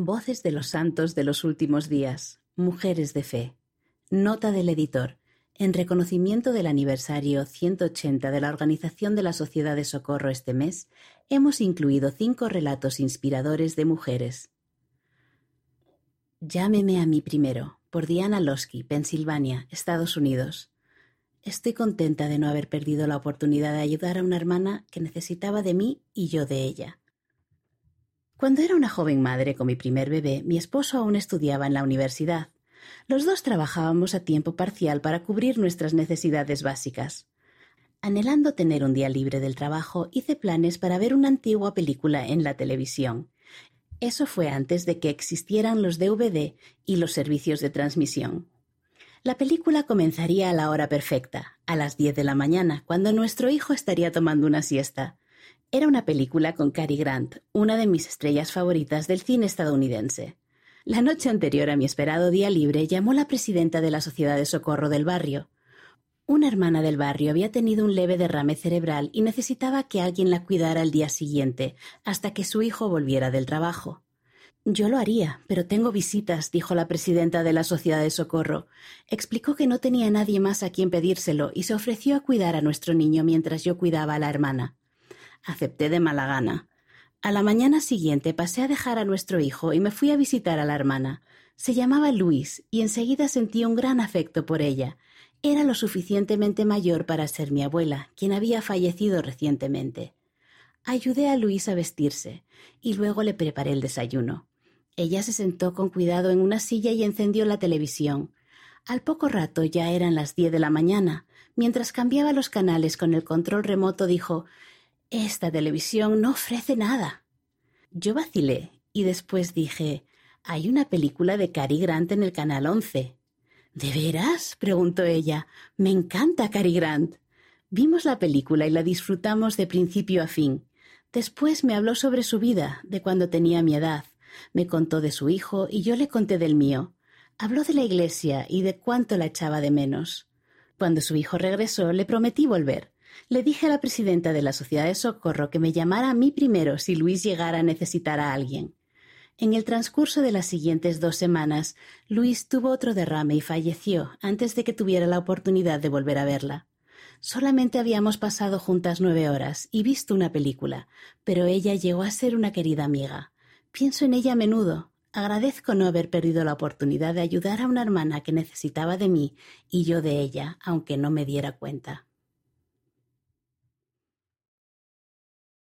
Voces de los santos de los últimos días. Mujeres de fe. Nota del editor. En reconocimiento del aniversario 180 de la Organización de la Sociedad de Socorro este mes, hemos incluido cinco relatos inspiradores de mujeres. Llámeme a mí primero, por Diana Losky, Pensilvania, Estados Unidos. Estoy contenta de no haber perdido la oportunidad de ayudar a una hermana que necesitaba de mí y yo de ella. Cuando era una joven madre con mi primer bebé, mi esposo aún estudiaba en la universidad. Los dos trabajábamos a tiempo parcial para cubrir nuestras necesidades básicas. Anhelando tener un día libre del trabajo, hice planes para ver una antigua película en la televisión. Eso fue antes de que existieran los DVD y los servicios de transmisión. La película comenzaría a la hora perfecta, a las diez de la mañana, cuando nuestro hijo estaría tomando una siesta. Era una película con Cary Grant, una de mis estrellas favoritas del cine estadounidense. La noche anterior a mi esperado día libre llamó la presidenta de la Sociedad de Socorro del barrio. Una hermana del barrio había tenido un leve derrame cerebral y necesitaba que alguien la cuidara el día siguiente, hasta que su hijo volviera del trabajo. Yo lo haría, pero tengo visitas, dijo la presidenta de la Sociedad de Socorro. Explicó que no tenía nadie más a quien pedírselo y se ofreció a cuidar a nuestro niño mientras yo cuidaba a la hermana. Acepté de mala gana. A la mañana siguiente pasé a dejar a nuestro hijo y me fui a visitar a la hermana. Se llamaba Luis y enseguida sentí un gran afecto por ella. Era lo suficientemente mayor para ser mi abuela, quien había fallecido recientemente. Ayudé a Luis a vestirse y luego le preparé el desayuno. Ella se sentó con cuidado en una silla y encendió la televisión. Al poco rato ya eran las diez de la mañana. Mientras cambiaba los canales con el control remoto dijo esta televisión no ofrece nada. Yo vacilé y después dije Hay una película de Cary Grant en el canal once. ¿De veras? preguntó ella. Me encanta Cary Grant. Vimos la película y la disfrutamos de principio a fin. Después me habló sobre su vida, de cuando tenía mi edad. Me contó de su hijo y yo le conté del mío. Habló de la iglesia y de cuánto la echaba de menos. Cuando su hijo regresó, le prometí volver. Le dije a la presidenta de la Sociedad de Socorro que me llamara a mí primero si Luis llegara a necesitar a alguien. En el transcurso de las siguientes dos semanas, Luis tuvo otro derrame y falleció antes de que tuviera la oportunidad de volver a verla. Solamente habíamos pasado juntas nueve horas y visto una película, pero ella llegó a ser una querida amiga. Pienso en ella a menudo. Agradezco no haber perdido la oportunidad de ayudar a una hermana que necesitaba de mí y yo de ella, aunque no me diera cuenta.